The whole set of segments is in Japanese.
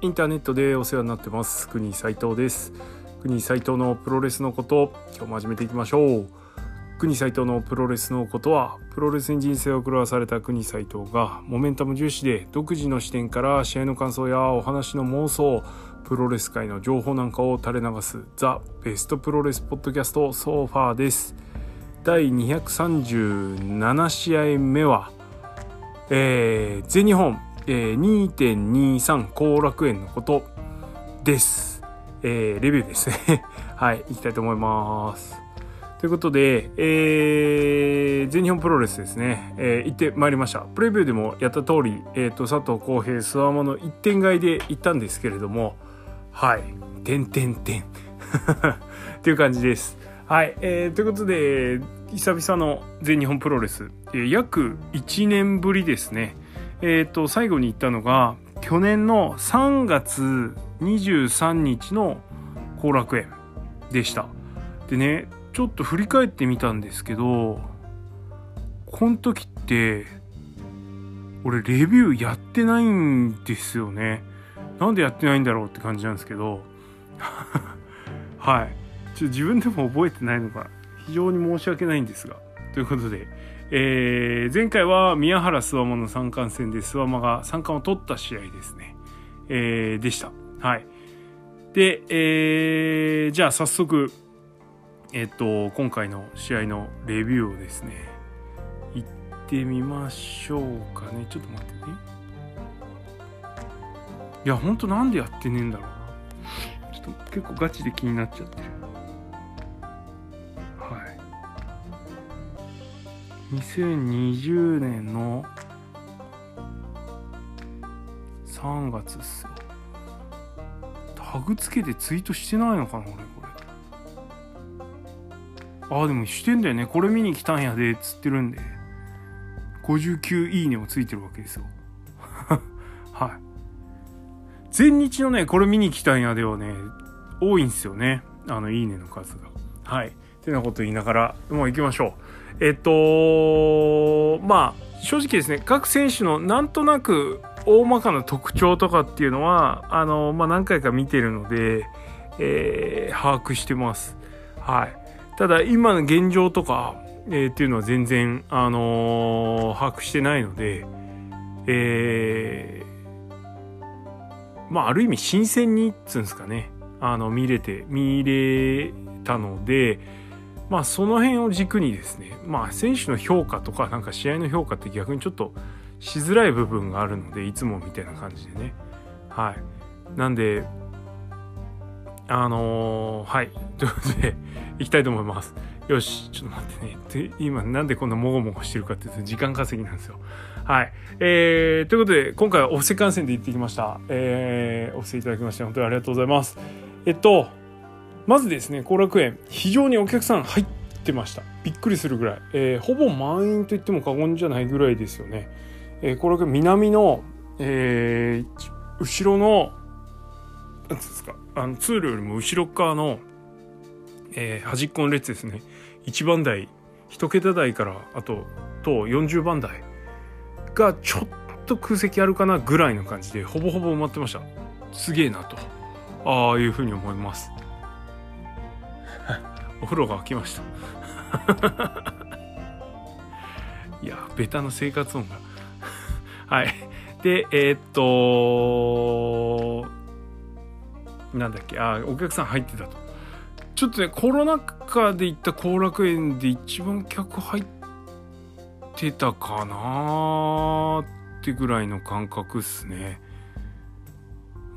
インターネットでお世話になってます。国斉藤です。国斉藤のプロレスのこと今日も始めていきましょう。国斉藤のプロレスのことはプロレスに人生を狂わされた国斉藤がモメンタム重視で独自の視点から試合の感想やお話の妄想プロレス界の情報なんかを垂れ流すザ・ベストプロレスポッドキャストソファーです。第237試合目は、えー、全日本、え、2.23後楽園のことです。えー、レビューですね。はい、いきたいと思います。ということで、えー、全日本プロレスですね、えー、行ってまいりました。プレビューでもやった通り、えっ、ー、と、佐藤浩平、諏訪間の一点買いで行ったんですけれども、はい、てんてんてん。っていう感じです。はい、えー、ということで久々の全日本プロレス、えー、約1年ぶりですねえっ、ー、と最後に行ったのが去年の3月23日の後楽園でした。でねちょっと振り返ってみたんですけどこの時って俺レビューやってないんですよね。なんでやってないんだろうって感じなんですけど。はい。ちょ自分でも覚えてないのが非常に申し訳ないんですが。ということで、えー、前回は宮原諏訪間の三冠戦で諏訪間が三冠を取った試合ですね。えー、でした。はい。で、えー、じゃあ早速、えっ、と、今回の試合のレビューをですね、行ってみましょうかね。ちょっと待ってね。いや、ほんとなんでやってねえんだろうな。ちょっと結構ガチで気になっちゃってる。2020年の3月っすよ。タグつけてツイートしてないのかな俺これ。ああでもしてんだよね。これ見に来たんやでっつってるんで。59いいねもついてるわけですよ。はい。全日のねこれ見に来たんやではね多いんすよね。あのいいねの数が。はいってなこと言いながらもう行きましょうえっと、まあ、正直ですね、各選手のなんとなく大まかな特徴とかっていうのは、あの、まあ、何回か見てるので、えー、把握してます。はい。ただ、今の現状とか、えー、っていうのは全然、あのー、把握してないので、えー、まあ、ある意味新鮮に、っつうんですかね、あの、見れて、見れたので、まあその辺を軸にですね、まあ選手の評価とかなんか試合の評価って逆にちょっとしづらい部分があるので、いつもみたいな感じでね。はい。なんで、あのー、はい。ということで、いきたいと思います。よし、ちょっと待ってね。今なんでこんなもごもごしてるかっていうと時間稼ぎなんですよ。はい。えー、ということで、今回はお布施観戦で行ってきました。えー、お布施いただきまして本当にありがとうございます。えっと、まずですね後楽園非常にお客さん入ってました。びっくりするぐらい、えー、ほぼ満員と言っても過言じゃないぐらいですよね、えー、後楽園南の、えー、後ろの何ですかあの通路よりも後ろ側の、えー、端っこの列ですね。1番台1桁台からあとと40番台がちょっと空席あるかなぐらいの感じでほぼほぼ埋まってました。すげえなとああいうふうに思います。風呂が沸きました。いやベタの生活音が。はい。でえー、っとなんだっけ？あお客さん入ってたと。ちょっとねコロナ禍で行った後楽園で一番客入ってたかなってぐらいの感覚っすね。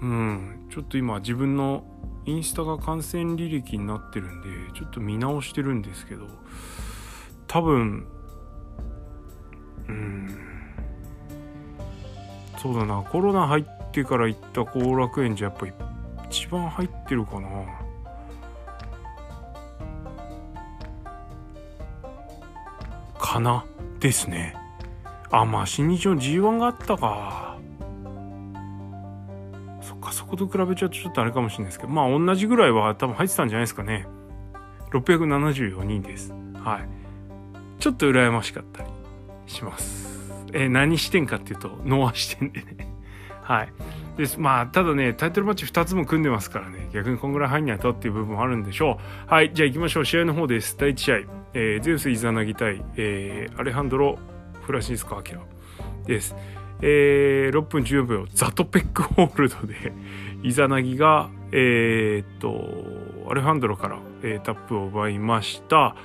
うん。ちょっと今自分のインスタが感染履歴になってるんでちょっと見直してるんですけど多分うんそうだなコロナ入ってから行った後楽園じゃやっぱ一番入ってるかな。かな？ですね。あまあ新日の G1 があったか。そこと比べちゃうとちょっとあれかもしれないですけど、まあ同じぐらいは多分入ってたんじゃないですかね。674人です。はい。ちょっと羨ましかったりします。えー、何視点かっていうと、ノア視点でね。はい。ですまあただねタイトルマッチ2つも組んでますからね逆にこんぐらい入んないとっていう部分もあるんでしょうはいじゃあ行きましょう試合の方です第1試合、えー、ゼウス・イザナギ対、えー、アレハンドロ・フラシンスコ・アキラですえー、6分14秒ザトペックホールドで イザナギがえー、っとアレハンドロから、えー、タップを奪いました。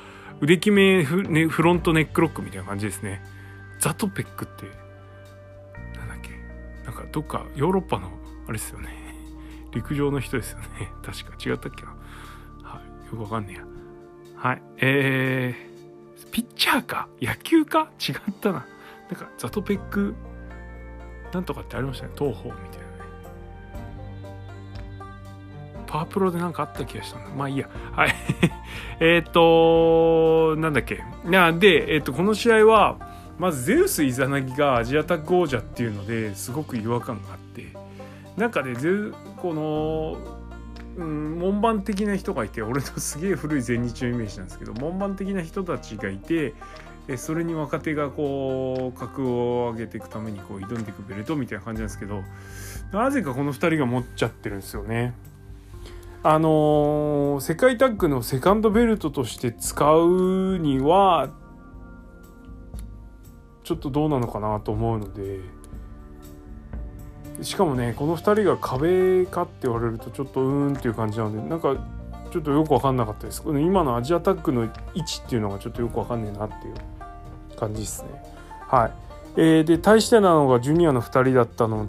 腕決めフ,、ね、フロントネックロックみたいな感じですね。ザトペックってなんだっけ？なんかどっかヨーロッパのあれですよね。陸上の人ですよね。確か。違ったっけな？はい。よくわかんねえや。はい。えー、ピッチャーか？野球か？違ったな。なんかザトペックなんとかってありましたね。東方みたいなね。パワープロでなんかあった気がしたんだまあいいや。はい。えっとなんだっけ。なで、えー、っとこの試合はまずゼウス・イザナギがアジアタック王者っていうのですごく違和感があってなんかねこの、うん、門番的な人がいて俺のすげえ古い前日のイメージなんですけど門番的な人たちがいてそれに若手がこう格を上げていくためにこう挑んでいくベルトみたいな感じなんですけどなぜかこの2人が持っちゃってるんですよね。あのー、世界タッグのセカンドベルトとして使うにはちょっとどうなのかなと思うのでしかもねこの2人が壁かって言われるとちょっとうーんっていう感じなのでなんかちょっとよく分かんなかったですこの今のアジアタックの位置っていうのがちょっとよく分かんねえなっていう感じですね。はい。えー、で、対してなのがジュニアの2人だったの、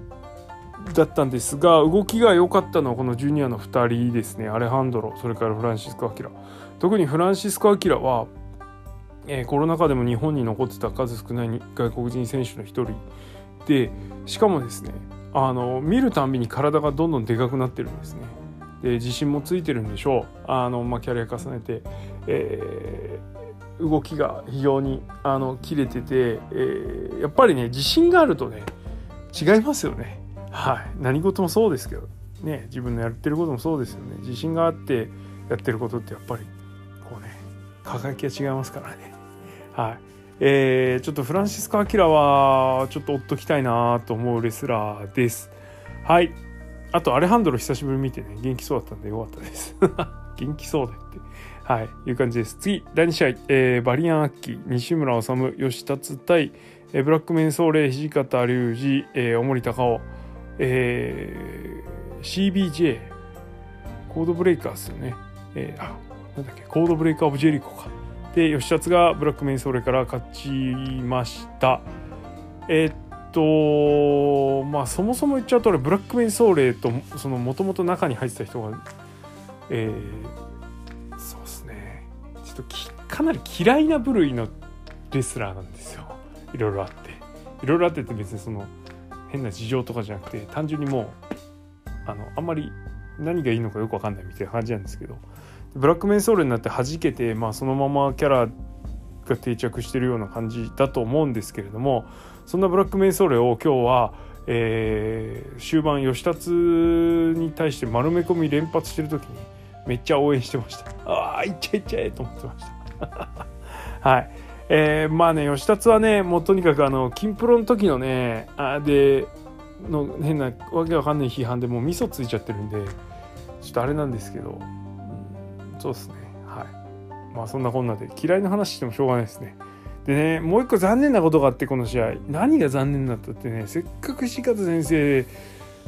だったんですが、動きが良かったのはこのジュニアの2人ですね。アレハンドロ、それからフランシスコ・アキラ。特にフランシスコ・アキラは、えー、コロナ禍でも日本に残ってた数少ない外国人選手の一人で、しかもですね、あの見るたんびに体がどんどんでかくなってるんですね。で自信もついてるんでしょうあの、まあ、キャリア重ねて、え動きが非常にあの切れてて、えー、やっぱりね自信があるとね違いますよね。はい。何事もそうですけどね自分のやってることもそうですよね。自信があってやってることってやっぱりこうね輝きが違いますからね。はい。えー、ちょっとフランシスコ・アキラはちょっと追っときたいなと思うレスラーです。はい。あとアレハンドロ久しぶり見てね元気そうだったんでよかったです。元気そうでって。はい、いう感じです。次、第2試合、えー、バリアン・アッキー、西村治、吉達対、えー、ブラックメンソーレ、土方隆二、えー、大森隆夫、えー、CBJ、コードブレイカーですよね。えー、あ、なんだっけ、コードブレイカー・オブ・ジェリコか。で、吉達がブラックメンソーレから勝ちました。えー、っと、まあ、そもそも言っちゃうと、俺、ブラックメンソーレと、その、もともと中に入ってた人が、えー、とかなり嫌いな部類のレスラーなんですよ。いろいろあって。いろいろあってって別にその変な事情とかじゃなくて単純にもうあのあんまり何がいいのかよく分かんないみたいな感じなんですけど。ブラックメンソールになって弾けて、まあ、そのままキャラが定着してるような感じだと思うんですけれどもそんなブラックメンソーレを今日は、えー、終盤吉達に対して丸め込み連発してる時にめっちゃ応援してました。ああいっちゃいっちゃえと思ってました。はい。えー、まあね吉達はねもうとにかくあの金プロの時のねあでの変なわけわかんない批判でもう味噌ついちゃってるんでちょっとあれなんですけど、うん、そうですね。はい。まあそんなこんなで嫌いな話してもしょうがないですね。でねもう一個残念なことがあってこの試合。何が残念だったってねせっかく石方先生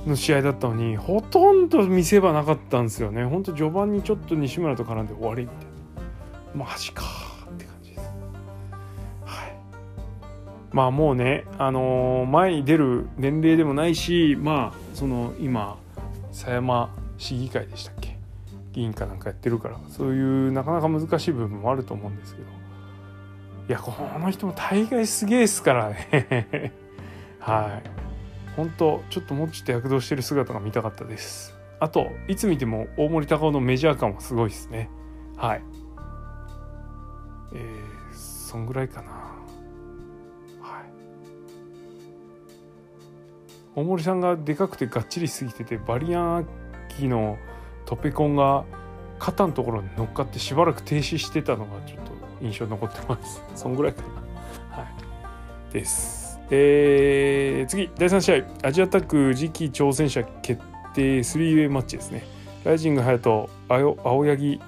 の試合だったのにほとんど見せ場なかったんですよね。ほんと序盤にちょっと西村と絡んで終わりみたいな。マジかって感じです。はい。まあもうねあのー、前に出る年齢でもないしまあその今狭山市議会でしたっけ？議員かなんかやってるからそういうなかなか難しい部分もあると思うんですけど。いやこの人も大概すげえっすからね。はい。本当ちょっともうちっと躍動してる姿が見たかったです。あといつ見ても大森隆夫のメジャー感はすごいですね。はい。えー、そんぐらいかな。はい。大森さんがでかくてがっちりすぎててバリアンアッキのトペコンが肩のところに乗っかってしばらく停止してたのがちょっと印象残ってます。そんぐらいかな。はい。です。えー、次第3試合。アジアタック次期挑戦者決定 3way マッチですね。ライジング隼人青柳。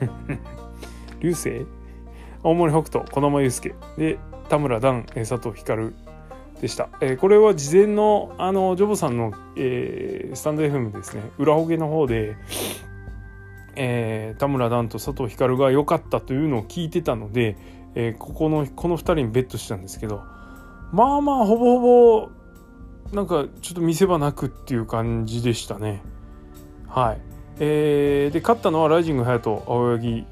流星？青森北斗児玉悠介。で田村段佐藤光でした、えー、これは事前のあのジョブさんの、えー、スタンド FM ですね。裏ホゲの方で、えー、田村段と佐藤光が良かったというのを聞いてたので、えここのこの2人にベットしたんですけどまあまあほぼほぼなんかちょっと見せ場なくっていう感じでしたね。はい。えー、で勝ったのはライジング隼人青柳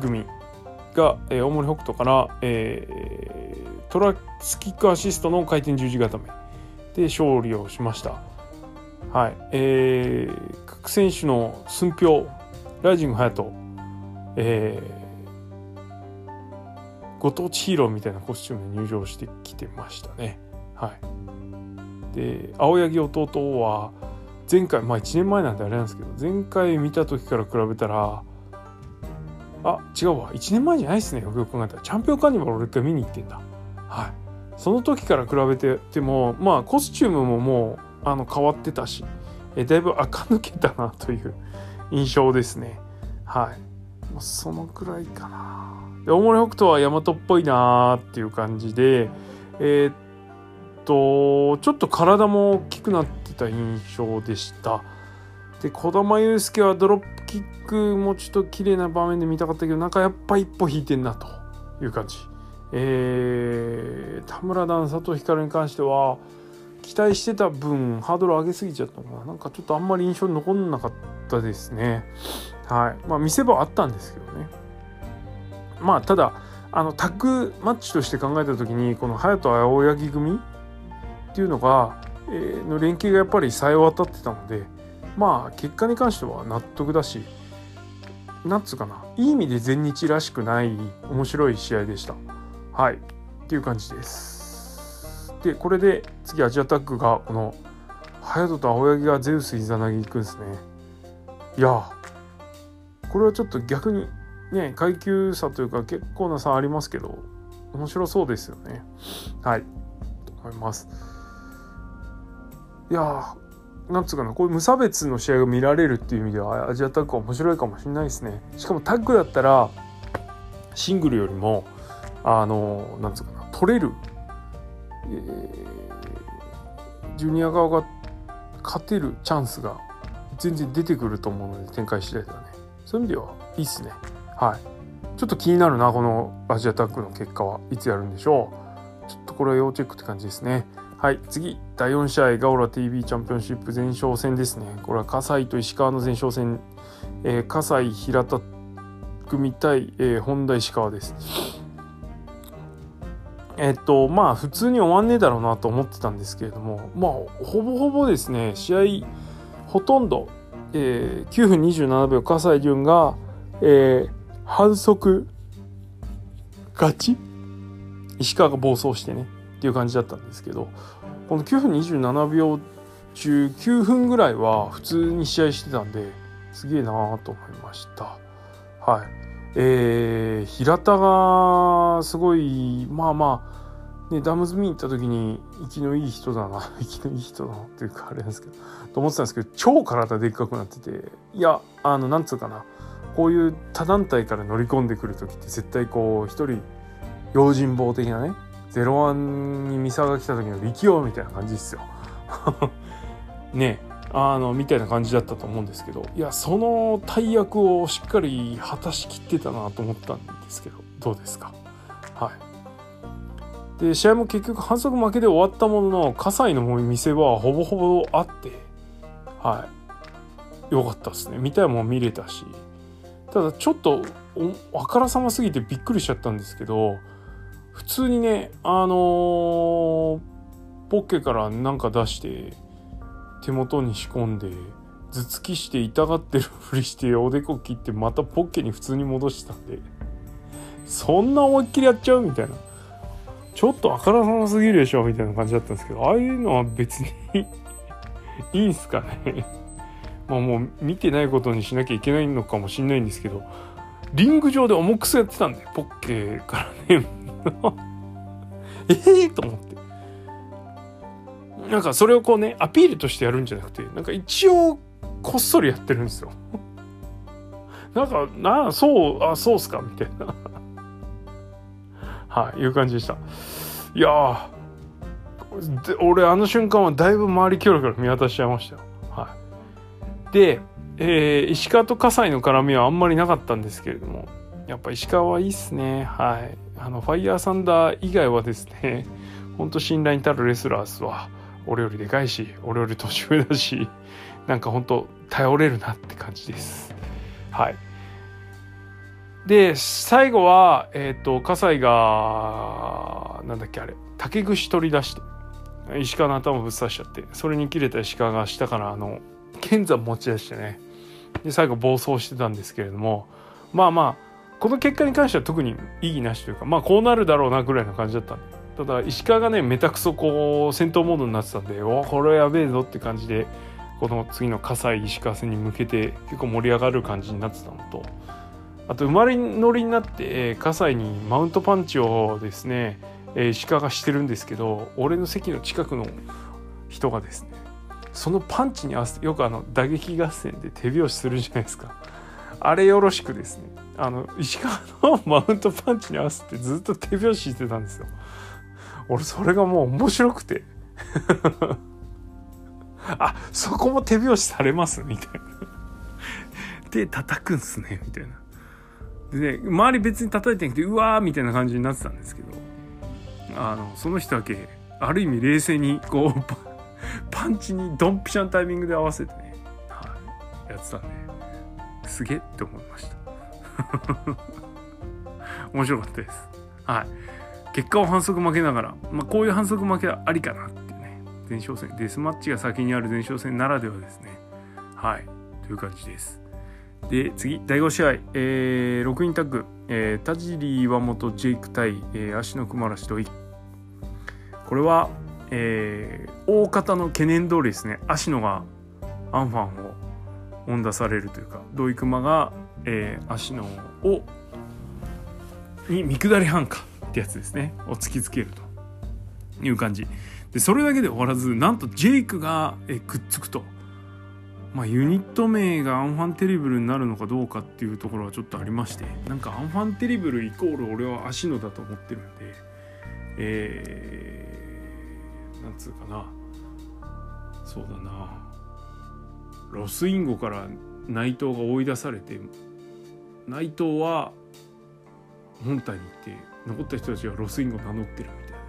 組が、えー、大森北斗から、えー、トラスキックアシストの回転十字固めで勝利をしました。はい。えー、各選手の寸評ライジング隼人えー、ご当地ヒーローみたいなコスチュームで入場してきてましたね。はい。で青柳弟は前回まあ1年前なんであれなんですけど前回見た時から比べたらあ違うわ。1年前じゃないですね。よくよく考えたら。チャンピオンカーニバル俺一回見に行ってんだ。はい。その時から比べててもまあコスチュームももうあの変わってたしえだいぶ垢抜けたなという印象ですね。はい。そのくらいかな。で大森北斗は大和っぽいなーっていう感じでえー、っとちょっと体も大きくなってた印象でした。で児玉悠介はドロップキックもちょっと綺麗な場面で見たかったけどなんかやっぱ一歩引いてんなという感じ。えー、田村段佐藤光に関しては期待してた分ハードル上げすぎちゃったのかな。なんかちょっとあんまり印象に残んなかったですね。はい。まあ見せ場あったんですけどね。まあただあのタッグマッチとして考えた時にこの隼人青柳組っていうのが、えー、の連携がやっぱりさえ渡ってたのでまあ結果に関しては納得だしなんつうかないい意味で全日らしくない面白い試合でした。はい。っていう感じです。でこれで次アジアタックがこの隼人と青柳がゼウスイザナギ行くんですね。いやこれはちょっと逆にね階級差というか結構な差ありますけど面白そうですよね。はい。と思います。いやなんつうかなこういう無差別の試合が見られるっていう意味ではアジアタックは面白いかもしれないですね。しかもタッグだったらシングルよりもあのなんつうかな取れる、えー、ジュニア側が勝てるチャンスが全然出てくると思うので展開次第ではね。そういう意味ではいいっすね。はい。ちょっと気になるなこのアジアタックの結果は。いつやるんでしょう。ちょっとこれは要チェックって感じですね。はい次。第4試合ガオラ TV チャンピオンシップ前哨戦ですね。これは葛西と石川の前哨戦、えー、葛西平田組対、えー、本田石川です。えっとまあ普通に終わんねえだろうなと思ってたんですけれども。まあほぼほぼですね。試合ほとんど、えー、9分27秒葛西潤が、えー、反則勝ち？石川が暴走してね。っていう感じだったんですけどこの9分27秒中9分ぐらいは普通に試合してたんですげえなーと思いました。はい。えー、平田がすごいまあまあねダムズミン行った時に生きのいい人だな 生きのいい人だなっていうかあれなんですけどと思ってたんですけど超体でっかくなってていやあのなんつうかな。こういう他団体から乗り込んでくる時って絶対こう一人用心棒的なねゼロワンにミサが来た時の力王みたいな感じですよ。ねあのみたいな感じだったと思うんですけどいやその大役をしっかり果たしきってたなと思ったんですけどどうですか？はい。で試合も結局反則負けで終わったものの葛西の見せ場はほぼほぼあってはい。よかったですね。見たいもん見れたしただちょっとあからさますぎてびっくりしちゃったんですけど普通にねあのー、ポッケからなんか出して手元に仕込んで頭突きして痛がってるふりしておでこ切ってまたポッケに普通に戻してたんでそんな思いっきりやっちゃうみたいな。ちょっとあからさますぎるでしょみたいな感じだったんですけどああいうのは別に いいんすかね？まあもう見てないことにしなきゃいけないのかもしんないんですけどリング上で重くそやってたんでポッケーからね。ええ、と思って。なんかそれをこうねアピールとしてやるんじゃなくてなんか一応こっそりやってるんですよ。なんかなあそうあそうっすか？みたいな。はいいう感じでした。いや俺あの瞬間はだいぶ周りキョロキョロ見渡しちゃいましたよ。はい。でえー、石川と葛西の絡みはあんまりなかったんですけれども。やっぱ石川はいいっすね。はい。あのファイヤーサンダー以外はですね ほんと信頼に足るレスラーズは俺よりでかいし俺より年上だしなんかほんと頼れるなって感じです。はい。で最後はえっ、ー、と葛西がなんだっけあれ竹串取り出して石川の頭ぶっ刺しちゃってそれに切れた石川が下からあの剣山持ち出してね。で最後暴走してたんですけれども。まあまあこの結果に関しては特に意義なしというかまあこうなるだろうなぐらいの感じだった。んでただ石川がねめたくそこう戦闘モードになってたんでおこれやべえぞって感じでこの次の葛西石川戦に向けて結構盛り上がる感じになってたのと。あと生まれ乗りになって葛西にマウントパンチをですね石川がしてるんですけど俺の席の近くの人がですねそのパンチに合わせてよくあの打撃合戦で手拍子するじゃないですか。あれよろしくですね。あの石川のマウントパンチに合わせてずっと手拍子してたんですよ。俺それがもう面白くて。あそこも手拍子されますみたいな。で叩くんすねみたいな。でね周り別に叩いてなくてうわーみたいな感じになってたんですけどあのその人だけある意味冷静にこうパンチにドンピシャのタイミングで合わせてね、はい、やってたんですげえって思いました。面白かったです。はい。結果を反則負けながら、まあ、こういう反則負けはありかなっていうね。前哨戦デスマッチが先にある前哨戦ならではですね。はい。という感じです。で次第5試合、えー、6人タッグ、えー、田尻岩本ジェイク対、えー、足の熊らしとい。これはえー、大方の懸念通りですね芦野がアンファンを追ん出されるというか土井熊が、えー、芦野をに見下り半かってやつですねを突きつけるという感じでそれだけで終わらずなんとジェイクが、えー、くっつくと。まあ、ユニット名がアンファンテリブルになるのかどうかっていうところはちょっとありましてなんかアンファンテリブルイコール俺は芦野だと思ってるんで、えなんつうかな。そうだな。ロスインゴから内藤が追い出されて内藤は本体に行って残った人たちがロスインゴ名乗ってるみたいなね。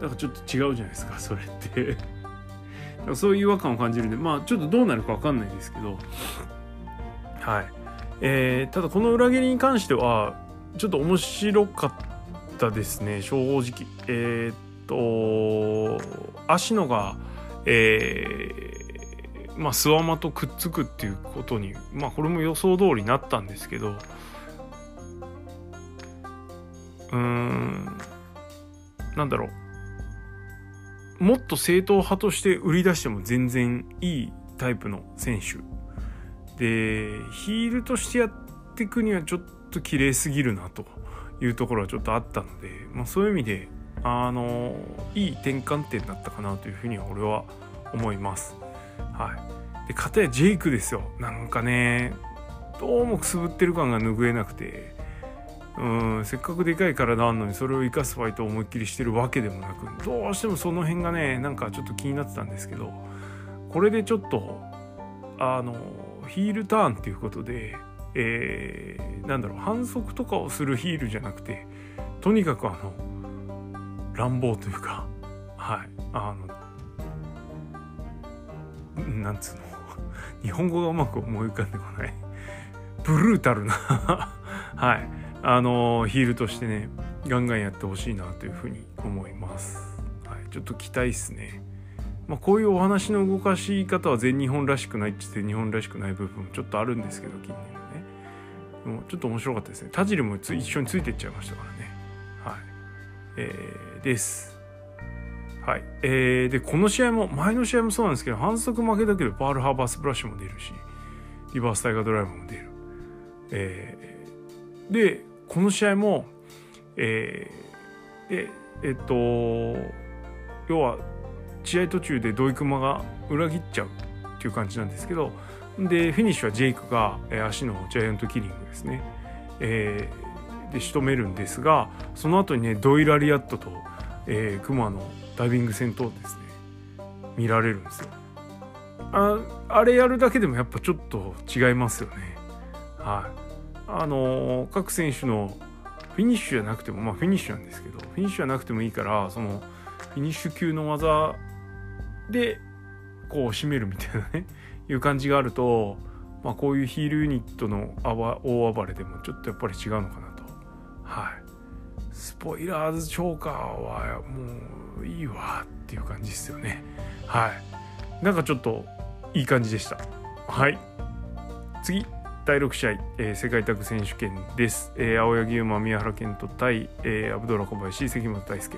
だからちょっと違うじゃないですかそれって。そういう違和感を感じるんでまあちょっとどうなるか分かんないですけど。はい。えー、ただこの裏切りに関してはちょっと面白かったですね正直。えー、と芦野が、えー、まあ、諏訪間とくっつくっていうことに、まあ、これも予想通りになったんですけどうーんなんだろう。もっと正統派として売り出しても全然いいタイプの選手。でヒールとしてやっていくにはちょっと綺麗すぎるなというところはちょっとあったので、まあ、そういう意味であのいい転換点だったかなというふうには俺は思います。はい、でかたやジェイクですよ。なんかねどうもくすぶってる感が拭えなくて。うんせっかくでかい体あんのにそれを生かすファイトを思いっきりしてるわけでもなくどうしてもその辺がねなんかちょっと気になってたんですけどこれでちょっとあのヒールターンっていうことで、えー、なんだろう反則とかをするヒールじゃなくてとにかくあの乱暴というかはい。あのなんつうの？日本語がうまく思い浮かんでこない。ブルータルな。はい。あのヒールとしてねガンガンやってほしいなというふうに思います、はい、ちょっと期待っすね。まあ、こういうお話の動かし方は全日本らしくないって言って日本らしくない部分もちょっとあるんですけど近年はね。でもちょっと面白かったですね。田尻も一緒についてっちゃいましたからね。はい。えーです。はい。えー、で、この試合も、前の試合もそうなんですけど、反則負けだけど、パールハーバースプラッシュも出るし、リバースタイガードライブも出る。えー、で、この試合も、えー、で、えっと要は試合途中で土肥熊が裏切っちゃうっていう感じなんですけどでフィニッシュはジェイクが、えー、足のジャイアントキリングですね、えー、で仕留めるんですがその後にね土肥ラリアットと、えー、クマのダイビングセントーンですね。見られるんですよ。ああれやるだけでもやっぱちょっと違いますよね。はい。あのー、各選手のフィニッシュじゃなくてもまあフィニッシュなんですけどフィニッシュじゃなくてもいいからそのフィニッシュ級の技でこう締めるみたいなね いう感じがあると、まあ、こういうヒールユニットの大暴れでもちょっとやっぱり違うのかなと。はい。スポイラーズチョーカーはもういいわっていう感じですよね。はい。なんかちょっといい感じでした。はい。次。第6試合、えー、世界タッグ選手権です、えー、青柳馬宮原健人対、えー、アブドラ小林関本大輔。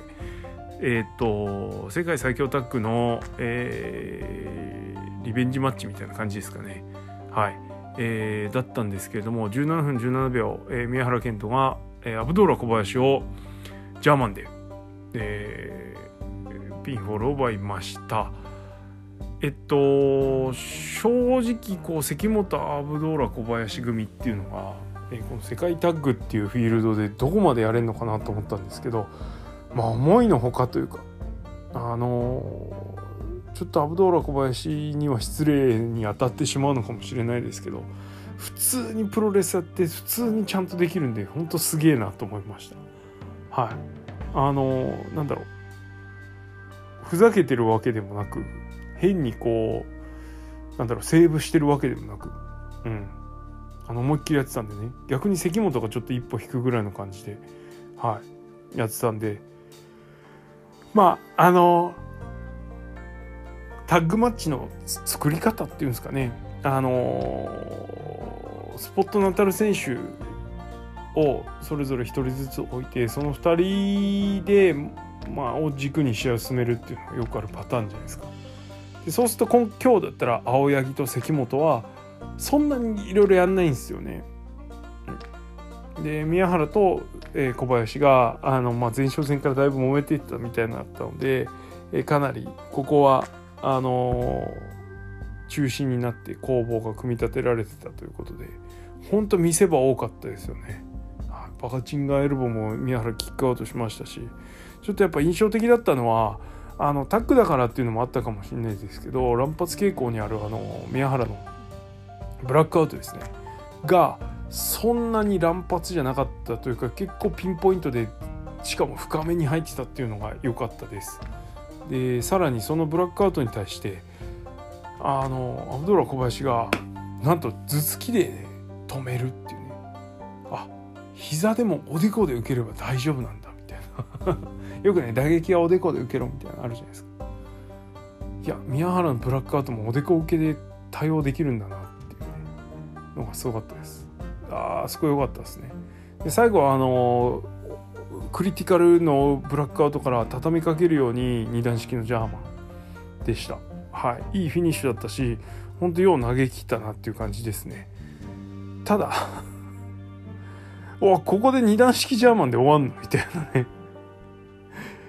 えっ、と世界最強タッグの、えー、リベンジマッチみたいな感じですかね。はい、えー、だったんですけれども17分17秒、えー、宮原健人が、えー、アブドーラ小林をジャーマンで、えー、ピンフォローを奪いました。えっと正直こう関本アブドーラ小林組っていうのが、えー、この世界タッグっていうフィールドでどこまでやれるのかなと思ったんですけどまあ思いのほかというかあのちょっとアブドーラ小林には失礼に当たってしまうのかもしれないですけど普通にプロレスやって普通にちゃんとできるんでほんとすげえなと思いました。はい。あのなんだろう。ふざけてるわけでもなく変にこうなんだろうセーブしてるわけでもなく。うん。あの思いっきりやってたんでね。逆に関本がちょっと一歩引くぐらいの感じではい。やってたんで。まああのタッグマッチの作り方っていうんですかね。あのスポットの当たる選手をそれぞれ1人ずつ置いてその2人で、まあ、を軸に試合を進めるっていうのがよくあるパターンじゃないですか。でそうすると今今日だったら青柳と関本はそんなにいろいろやんないんですよね。で宮原と、え、小林があの、まあ、前哨戦からだいぶ揉めていったみたいになったので、え、かなりここはあのー、中心になって攻防が組み立てられてたということで本当見せ場多かったですよね。バカチンガーエルボも宮原キックアウトしましたしちょっとやっぱ印象的だったのはあのタッグだからっていうのもあったかもしれないですけど乱発傾向にあるあの宮原のブラックアウトですねがそんなに乱発じゃなかったというか結構ピンポイントでしかも深めに入ってたっていうのが良かったです。でさらにそのブラックアウトに対してあのアブドラ小林がなんと頭突きで止めるっていうね。あ膝でもおでこで受ければ大丈夫なんだみたいな。よくね打撃はおでこで受けろみたいなのあるじゃないですか。いや宮原のブラックアウトもおでこ受けで対応できるんだなっていう、のがすごかったです。あそこ良かったですね。で最後はあのクリティカルのブラックアウトから畳みかけるように二段式のジャーマンでした。はい。いいフィニッシュだったし本当よう投げ切ったなっていう感じですね。ただ おここで二段式ジャーマンで終わんの？みたいなね。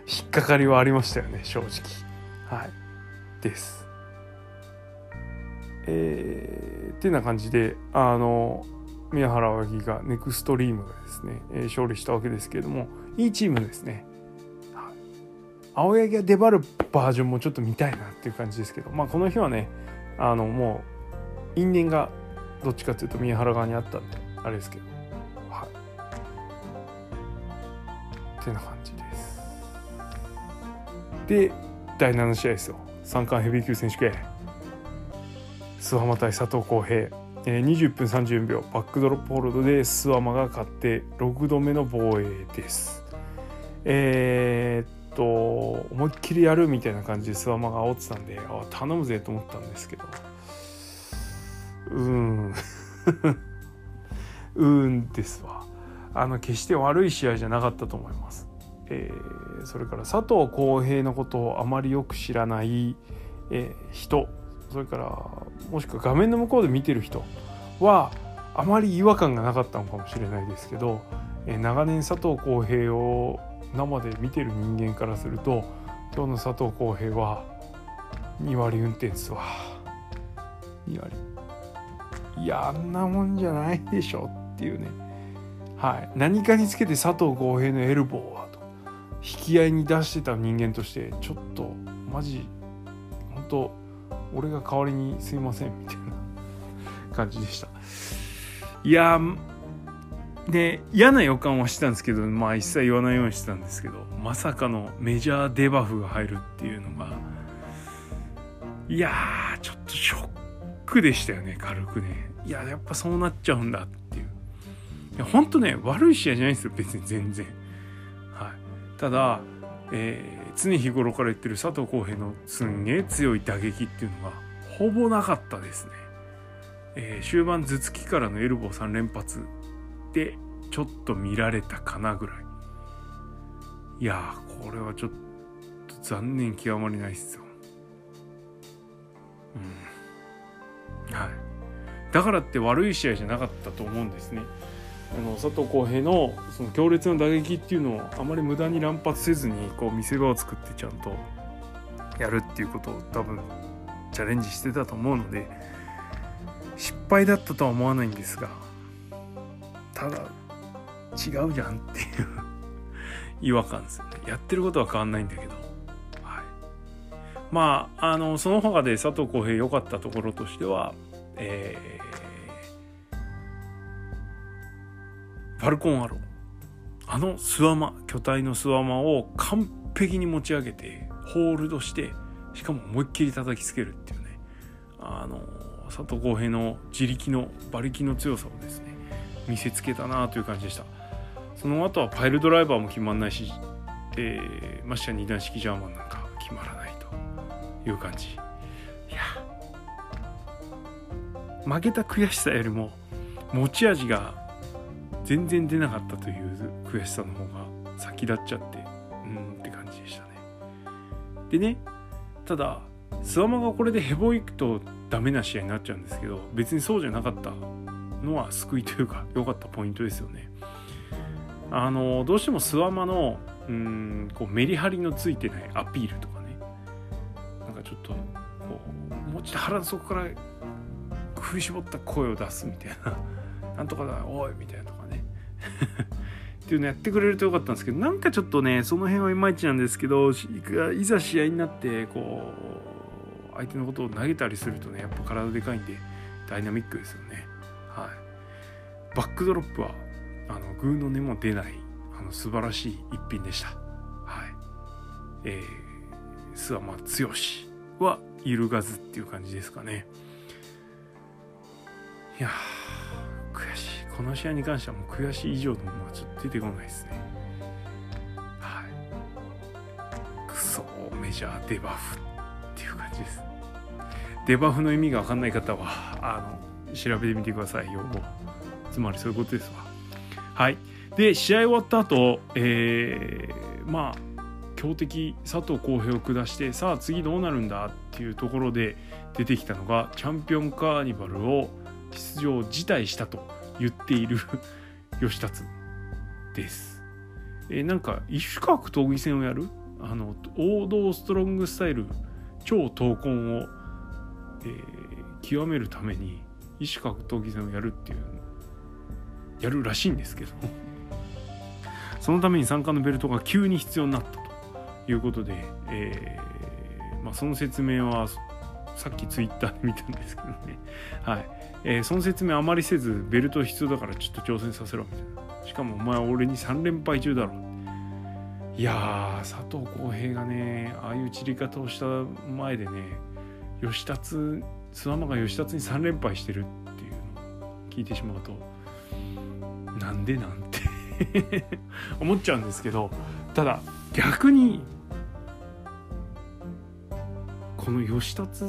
引っかかりはありましたよね正直。はい。です。えー、ってな感じであの宮原青柳がネクストリームがですね、えー、勝利したわけですけれどもいいチームですね、青柳が出張るバージョンもちょっと見たいなっていう感じですけどまあこの日はねあのもう因縁がどっちかっていうと宮原側にあったんであれですけどはい。ってな感じです。で第7試合ですよ。三冠ヘビー級選手権。諏訪間対佐藤浩平、20分34秒。バックドロップホールドでスワマが勝って6度目の防衛です。えー、っと思いっきりやるみたいな感じでスワマが煽ってたんで頼むぜと思ったんですけど。うーん。うーんですわ。あの決して悪い試合じゃなかったと思います。えー、それから佐藤浩平のことをあまりよく知らない、えー、人。それからもしくは画面の向こうで見てる人はあまり違和感がなかったのかもしれないですけど、え長年佐藤浩平を生で見てる人間からすると今日の佐藤浩平は2割運転数は2割。いやあんなもんじゃないでしょっていうね。はい。何かにつけて佐藤浩平のエルボーはと。引き合いに出してた人間としてちょっとマジ本当俺が代わりにすいませんみたいな感じでした。いやで嫌な予感はしてたんですけどまあ一切言わないようにしてたんですけどまさかのメジャーデバフが入るっていうのがいやーちょっとショックでしたよね軽くね。いややっぱそうなっちゃうんだっていう。いや本当ね悪い試合じゃないんですよ別に全然。はい。ただえー、常日頃から言ってる佐藤浩平のすんげえ強い打撃っていうのがほぼなかったですね、えー、終盤頭突きからのエルボー3連発でちょっと見られたかなぐらい。いやこれはちょっと残念極まりないっすよ。うん。はい。だからって悪い試合じゃなかったと思うんですね。あの佐藤浩平のその強烈な打撃っていうのをあまり無駄に乱発せずにこう見せ場を作ってちゃんとやるっていうことを多分チャレンジしてたと思うので失敗だったとは思わないんですがただ違うじゃんっていう違和感ですよね。やってることは変わんないんだけど、はい、まああのその他で佐藤浩平良かったところとしてはえー、ファルコンアロー。あのスワマ巨体のスワマを完璧に持ち上げてホールドしてしかも思いっきり叩きつけるっていうね。あの佐藤浩平の自力の馬力の強さをですね見せつけたなという感じでした。その後はパイルドライバーも決まんないし、えー、ましてや二段式ジャーマンなんか決まらないという感じ。いや負けた悔しさよりも持ち味が全然出なかったという悔しさの方が先立っちゃってうんって感じでしたね。でねただスワマがこれでヘボいくとダメな試合になっちゃうんですけど別にそうじゃなかったのは救いというか良かったポイントですよね。あのどうしてもスワマのうんこうメリハリのついてないアピールとかね。なんかちょっとこうもうちょっと腹の底から振り絞った声を出すみたいな。なんとかだおいみたいなとかね。っていうのやってくれるとよかったんですけどなんかちょっとねその辺はいまいちなんですけどいざ試合になってこう相手のことを投げたりするとねやっぱ体でかいんでダイナミックですよね。バックドロップはあのグーの音も出ないあの素晴らしい一品でした。はい。えー、諏訪間剛は揺るがずっていう感じですかね。いや悔しい。この試合に関してはもう悔しい以上のものはちょっと出てこないですね。はい。クソメジャーデバフっていう感じです。デバフの意味が分かんない方はあの調べてみてください。用語。つまりそういうことですわ。はい。で試合終わった後えー、まあ強敵佐藤浩平を下してさあ次どうなるんだっていうところで出てきたのがチャンピオンカーニバルを出場辞退したと言っている 吉達です。えー、なんか異種格闘技戦をやる？あの王道ストロングスタイル超闘魂を、えー、極めるために異種格闘技戦をやるっていうやるらしいんですけどそのために参加のベルトが急に必要になったということで、えーまあ、その説明はさっきツイッターで見たんですけどね。はい。えー、その説明あまりせずベルト必要だからちょっと挑戦させろみたいな。しかもお前俺に3連敗中だろいや佐藤浩平がねああいう散り方をした前でね吉達諏訪間が吉達に3連敗してるっていうのを聞いてしまうとなんでなんて。思っちゃうんですけどただ逆にこの吉達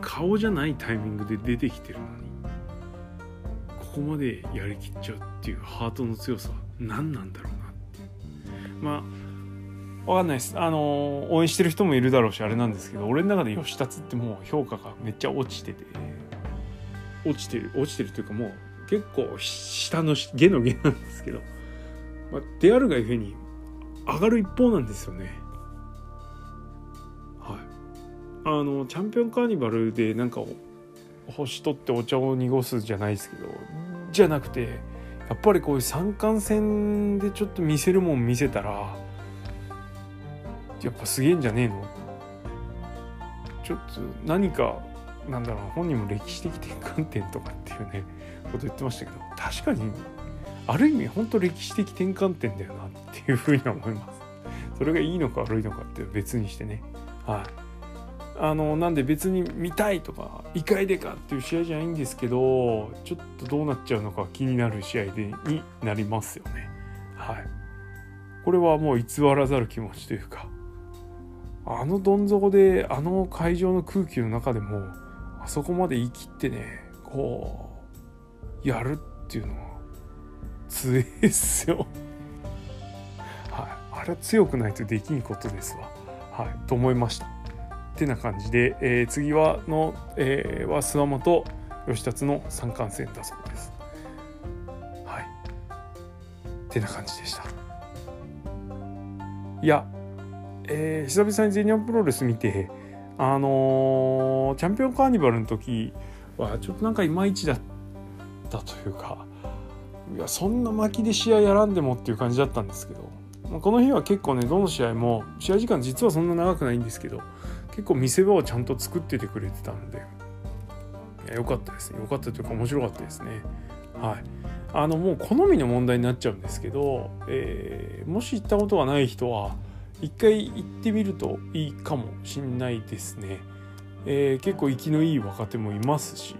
顔じゃないタイミングで出てきてるのにここまでやりきっちゃうっていうハートの強さは何なんだろうなって。まあわかんないです。あの応援してる人もいるだろうしあれなんですけど俺の中で吉達ってもう評価がめっちゃ落ちてて落ちてる落ちてるというかもう結構下の下の下なんですけど、まあ、であるがゆえに上がる一方なんですよね。はい。あのチャンピオンカーニバルでなんか星取ってお茶を濁すじゃないですけどじゃなくてやっぱりこういう三冠戦でちょっと見せるもん見せたらやっぱすげえんじゃねえの？ちょっと何かなんだろう本人も歴史的転換点とかっていうねこと言ってましたけど確かにある意味本当歴史的転換点だよなっていうふうに思います。それがいいのか悪いのかって別にしてね。はい。あのなんで別に見たいとか意外でかっていう試合じゃないんですけどちょっとどうなっちゃうのか気になる試合でになりますよね。はい。これはもう偽らざる気持ちというかあのどん底であの会場の空気の中でもあそこまで言い切ってねこうやるっていうのは強いっすよはいあれは強くないとできんことですわはいと思いましたってな感じで、えー、次はの、えー、は諏訪間と吉達の三冠戦だそうです。はい。ってな感じでした。いや、えー、久々に全日本プロレス見て、あのー、チャンピオンカーニバルの時はちょっとなんかいまいちだったというか、いや、そんな巻きで試合やらんでもっていう感じだったんですけど、まあ、この日は結構ね、どの試合も、試合時間実はそんな長くないんですけど、結構見せ場をちゃんと作っててくれてたんで良かったですね。良かったというか面白かったですね。はい。あのもう好みの問題になっちゃうんですけど、えー、もし行ったことがない人は一回行ってみるといいかもしんないですね、えー、結構生きのいい若手もいますし、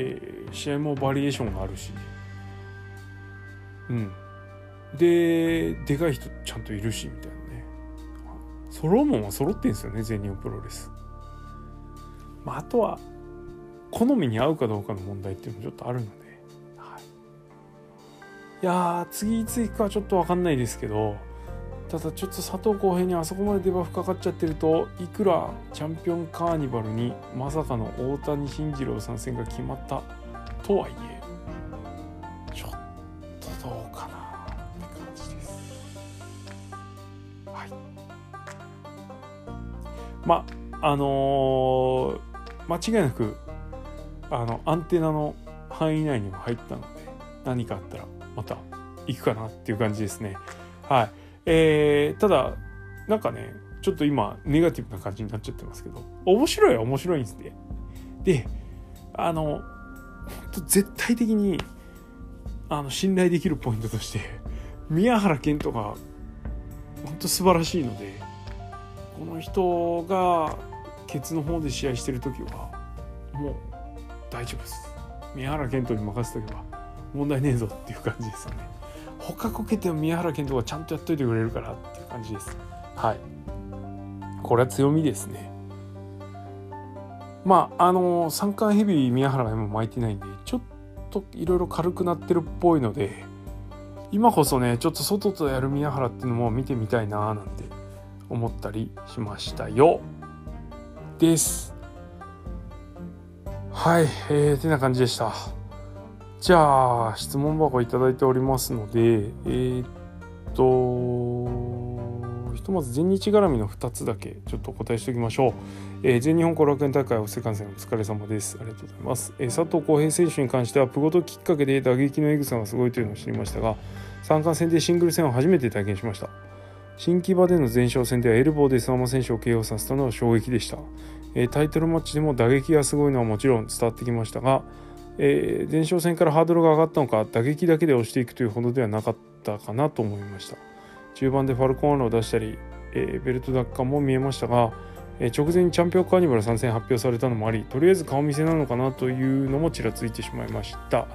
えー、試合もバリエーションがあるし。うん。ででかい人ちゃんといるしみたいなね。揃うもんは揃ってんですよね全日本プロレス、まあ、あとは好みに合うかどうかの問題っていうのもちょっとあるので、はい、いや次いつ行くかちょっと分かんないですけどただちょっと佐藤浩平にあそこまでデバフかかっちゃってるといくらチャンピオンカーニバルにまさかの大谷慎次郎参戦が決まったとはいえちょっとどうかなって感じです。はい。まああのー、間違いなくあのアンテナの範囲内にも入ったので何かあったらまた行くかなっていう感じですね。はい。えー、ただなんかねちょっと今ネガティブな感じになっちゃってますけど面白いは面白いんですね。であの絶対的にあの信頼できるポイントとして宮原健人が本当素晴らしいのでこの人がケツの方で試合してる時はもう大丈夫です。宮原健人に任せとけば問題ねえぞっていう感じですよね。他こけても宮原健人がちゃんとやっといてくれるからっていう感じです。はい。これは強みですね。まああの三冠ヘビー宮原が今巻いてないんでちょっといろいろ軽くなってるっぽいので今こそねちょっと外とやる宮原っていうのも見てみたいなーなんて思ったりしましたよ。です。はい。えー、てな感じでした。じゃあ質問箱いただいておりますのでえー、っとひとまず全日絡みの2つだけちょっとお答えしておきましょう、えー、全日本後楽園大会お世観戦お疲れ様です。ありがとうございます、えー、佐藤浩平選手に関してはプゴトきっかけで打撃のエグさがすごいというのを知りましたが三冠戦でシングル戦を初めて体験しました。新木場での前哨戦ではエルボーで相馬選手を KO させたのは衝撃でした、えー、タイトルマッチでも打撃がすごいのはもちろん伝わってきましたが、えー、前哨戦からハードルが上がったのか打撃だけで押していくというほどではなかったかなと思いました中盤でファルコンアロを出したり、えー、ベルト奪還も見えましたが、え直前にチャンピオンカーニバル参戦発表されたのもありとりあえず顔見せなのかなというのもちらついてしまいました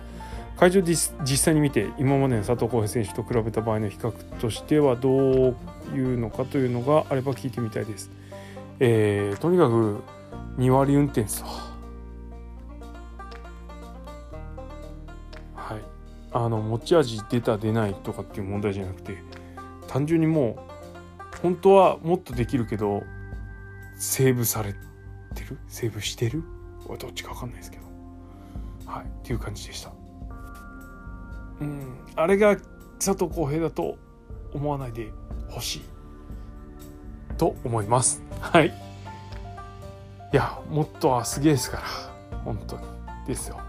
会場で実際に見て今までの佐藤浩平選手と比べた場合の比較としてはどういうのかというのがあれば聞いてみたいです。えー、とにかく2割運転さ。はい。あの持ち味出た出ないとかっていう問題じゃなくて単純にもう本当はもっとできるけどセーブされてる？セーブしてる？どっちか分かんないですけど。はい。っていう感じでした。うん。あれが佐藤浩平だと思わないでほしい。と思います。はい。いやもっとはすげえですから。本当に。ですよ。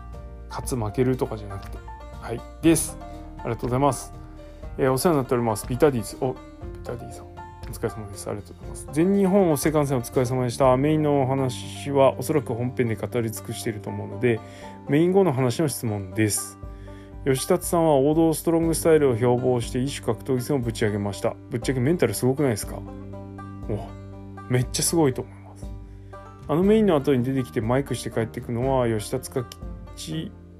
勝つ負けるとかじゃなくて。はいですありがとうございます、えー、お世話になっておりますビタディズおビタディさんお疲れ様です。ありがとうございます。全日本お世観戦お疲れ様でした。メインのお話はおそらく本編で語り尽くしていると思うので、メイン後の話の質問です。吉達さんは王道ストロングスタイルを標榜して異種格闘技戦をぶち上げましたぶっちゃけメンタルすごくないですか？おめっちゃすごいと思いますあのメインの後に出てきてマイクして帰っていくのは吉達か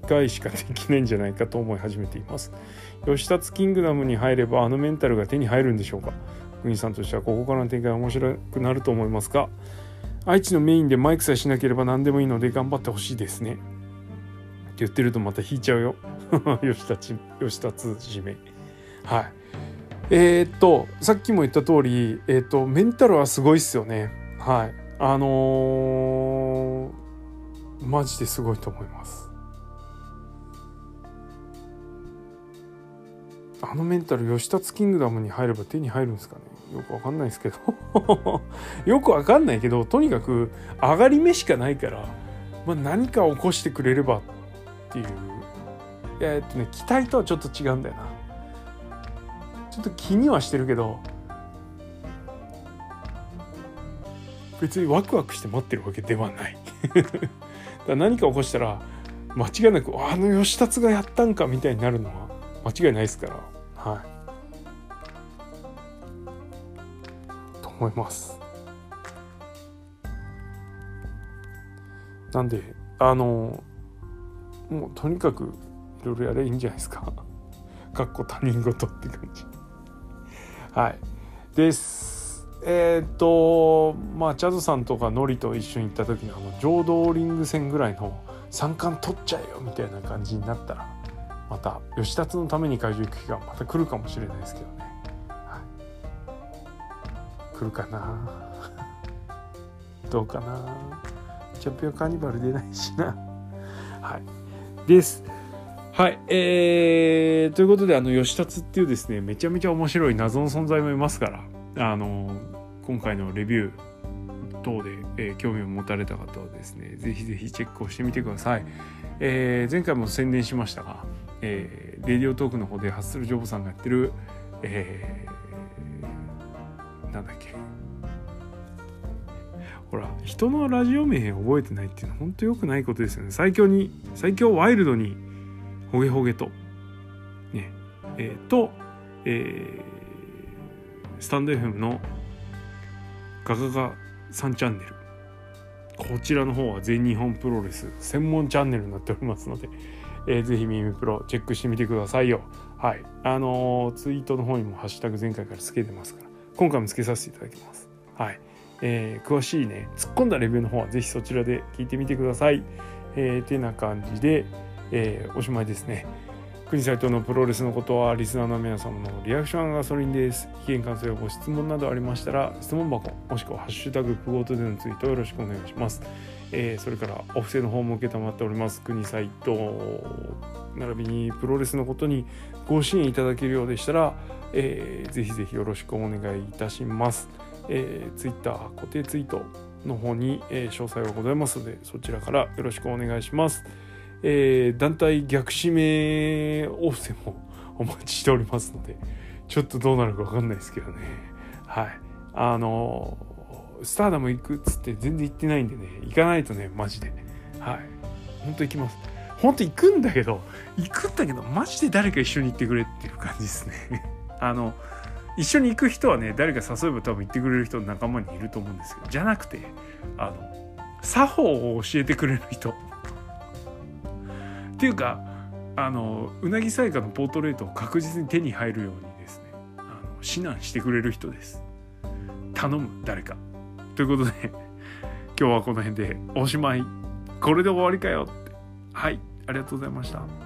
基地しかできないんじゃないかと思い始めています。吉達キングダムに入ればあのメンタルが手に入るんでしょうか？国さんとしてはここからの展開は面白くなると思いますが。愛知のメインでマイクさえしなければ何でもいいので頑張ってほしいですね。って言ってるとまた引いちゃうよ。吉田吉田通締め。はい。えー、っとさっきも言った通りえー、っとメンタルはすごいっすよね。はい。あのー、マジですごいと思います。あのメンタル吉田キングダムに入れば手に入るんですかね？よくわかんないですけど。よくわかんないけどとにかく上がり目しかないから、まあ、何か起こしてくれればっていう。えー、っとね期待とはちょっと違うんだよな。ちょっと気にはしてるけど別にワクワクして待ってるわけではない。だ何か起こしたら間違いなくあの吉達がやったんかみたいになるのは間違いないですから。はいと思いますなんであのもうとにかくいろいろやれいいんじゃないですか。かっこ他人事って感じ。はい。です。えー、っと、まあ、チャズさんとかノリと一緒に行った時のあの、浄土リング戦ぐらいの三冠取っちゃえよみたいな感じになったら、また、吉達のために会場行く日がまた来るかもしれないですけどね。はい、来るかな どうかなチャンピオンカーニバル出ないしな。はい。です。はい。えー、ということで、あの、吉達っていうですね、めちゃめちゃ面白い謎の存在もいますから、あの、今回のレビュー等で、えー、興味を持たれた方はですね、ぜひぜひチェックをしてみてください。えー、前回も宣伝しましたが、えー、レディオトークの方でハッスルジョブさんがやってる、えー、なんだっけ、ほら人のラジオ名覚えてないっていうのは本当良くないことですよね。最強に最強ワイルドにほげほげと、ね、えー、と、えー、スタンド FM のガガガ3チャンネル。こちらの方は全日本プロレス専門チャンネルになっておりますので、えー、ぜひ耳プロチェックしてみてくださいよ。はい。あのー、ツイートの方にもハッシュタグ前回からつけてますから、今回もつけさせていただきます。はい。えー、詳しいね、突っ込んだレビューの方はぜひそちらで聞いてみてください。えー、てな感じで、えー、おしまいですね。国斎藤のプロレスのことはリスナーの皆様のリアクションガソリンです。意見感想やご質問などありましたら質問箱もしくはハッシュタグプゴートでのツイートよろしくお願いします。えー、それからお布施の方も承っております国斎藤並びにプロレスのことにご支援いただけるようでしたら、えー、ぜひぜひよろしくお願いいたします。えー、ツイッター固定ツイートの方に、えー、詳細はございますのでそちらからよろしくお願いします。えー、団体逆指名オフセもお待ちしておりますので、ちょっとどうなるかわかんないですけどね。はい。あのスターダム行くっつって全然行ってないんでね、行かないとね、マジで。はい。本当行きます。本当行くんだけど、行くんだけど、マジで誰か一緒に行ってくれっていう感じですね。あの、一緒に行く人はね、誰か誘えば多分行ってくれる人の仲間にいると思うんですけど、じゃなくて、あの、作法を教えてくれる人。っていうかあのうなぎさやかのポートレートを確実に手に入るようにですねあの指南してくれる人です。頼む誰か。ということで今日はこの辺でおしまい。これで終わりかよって。はいありがとうございました。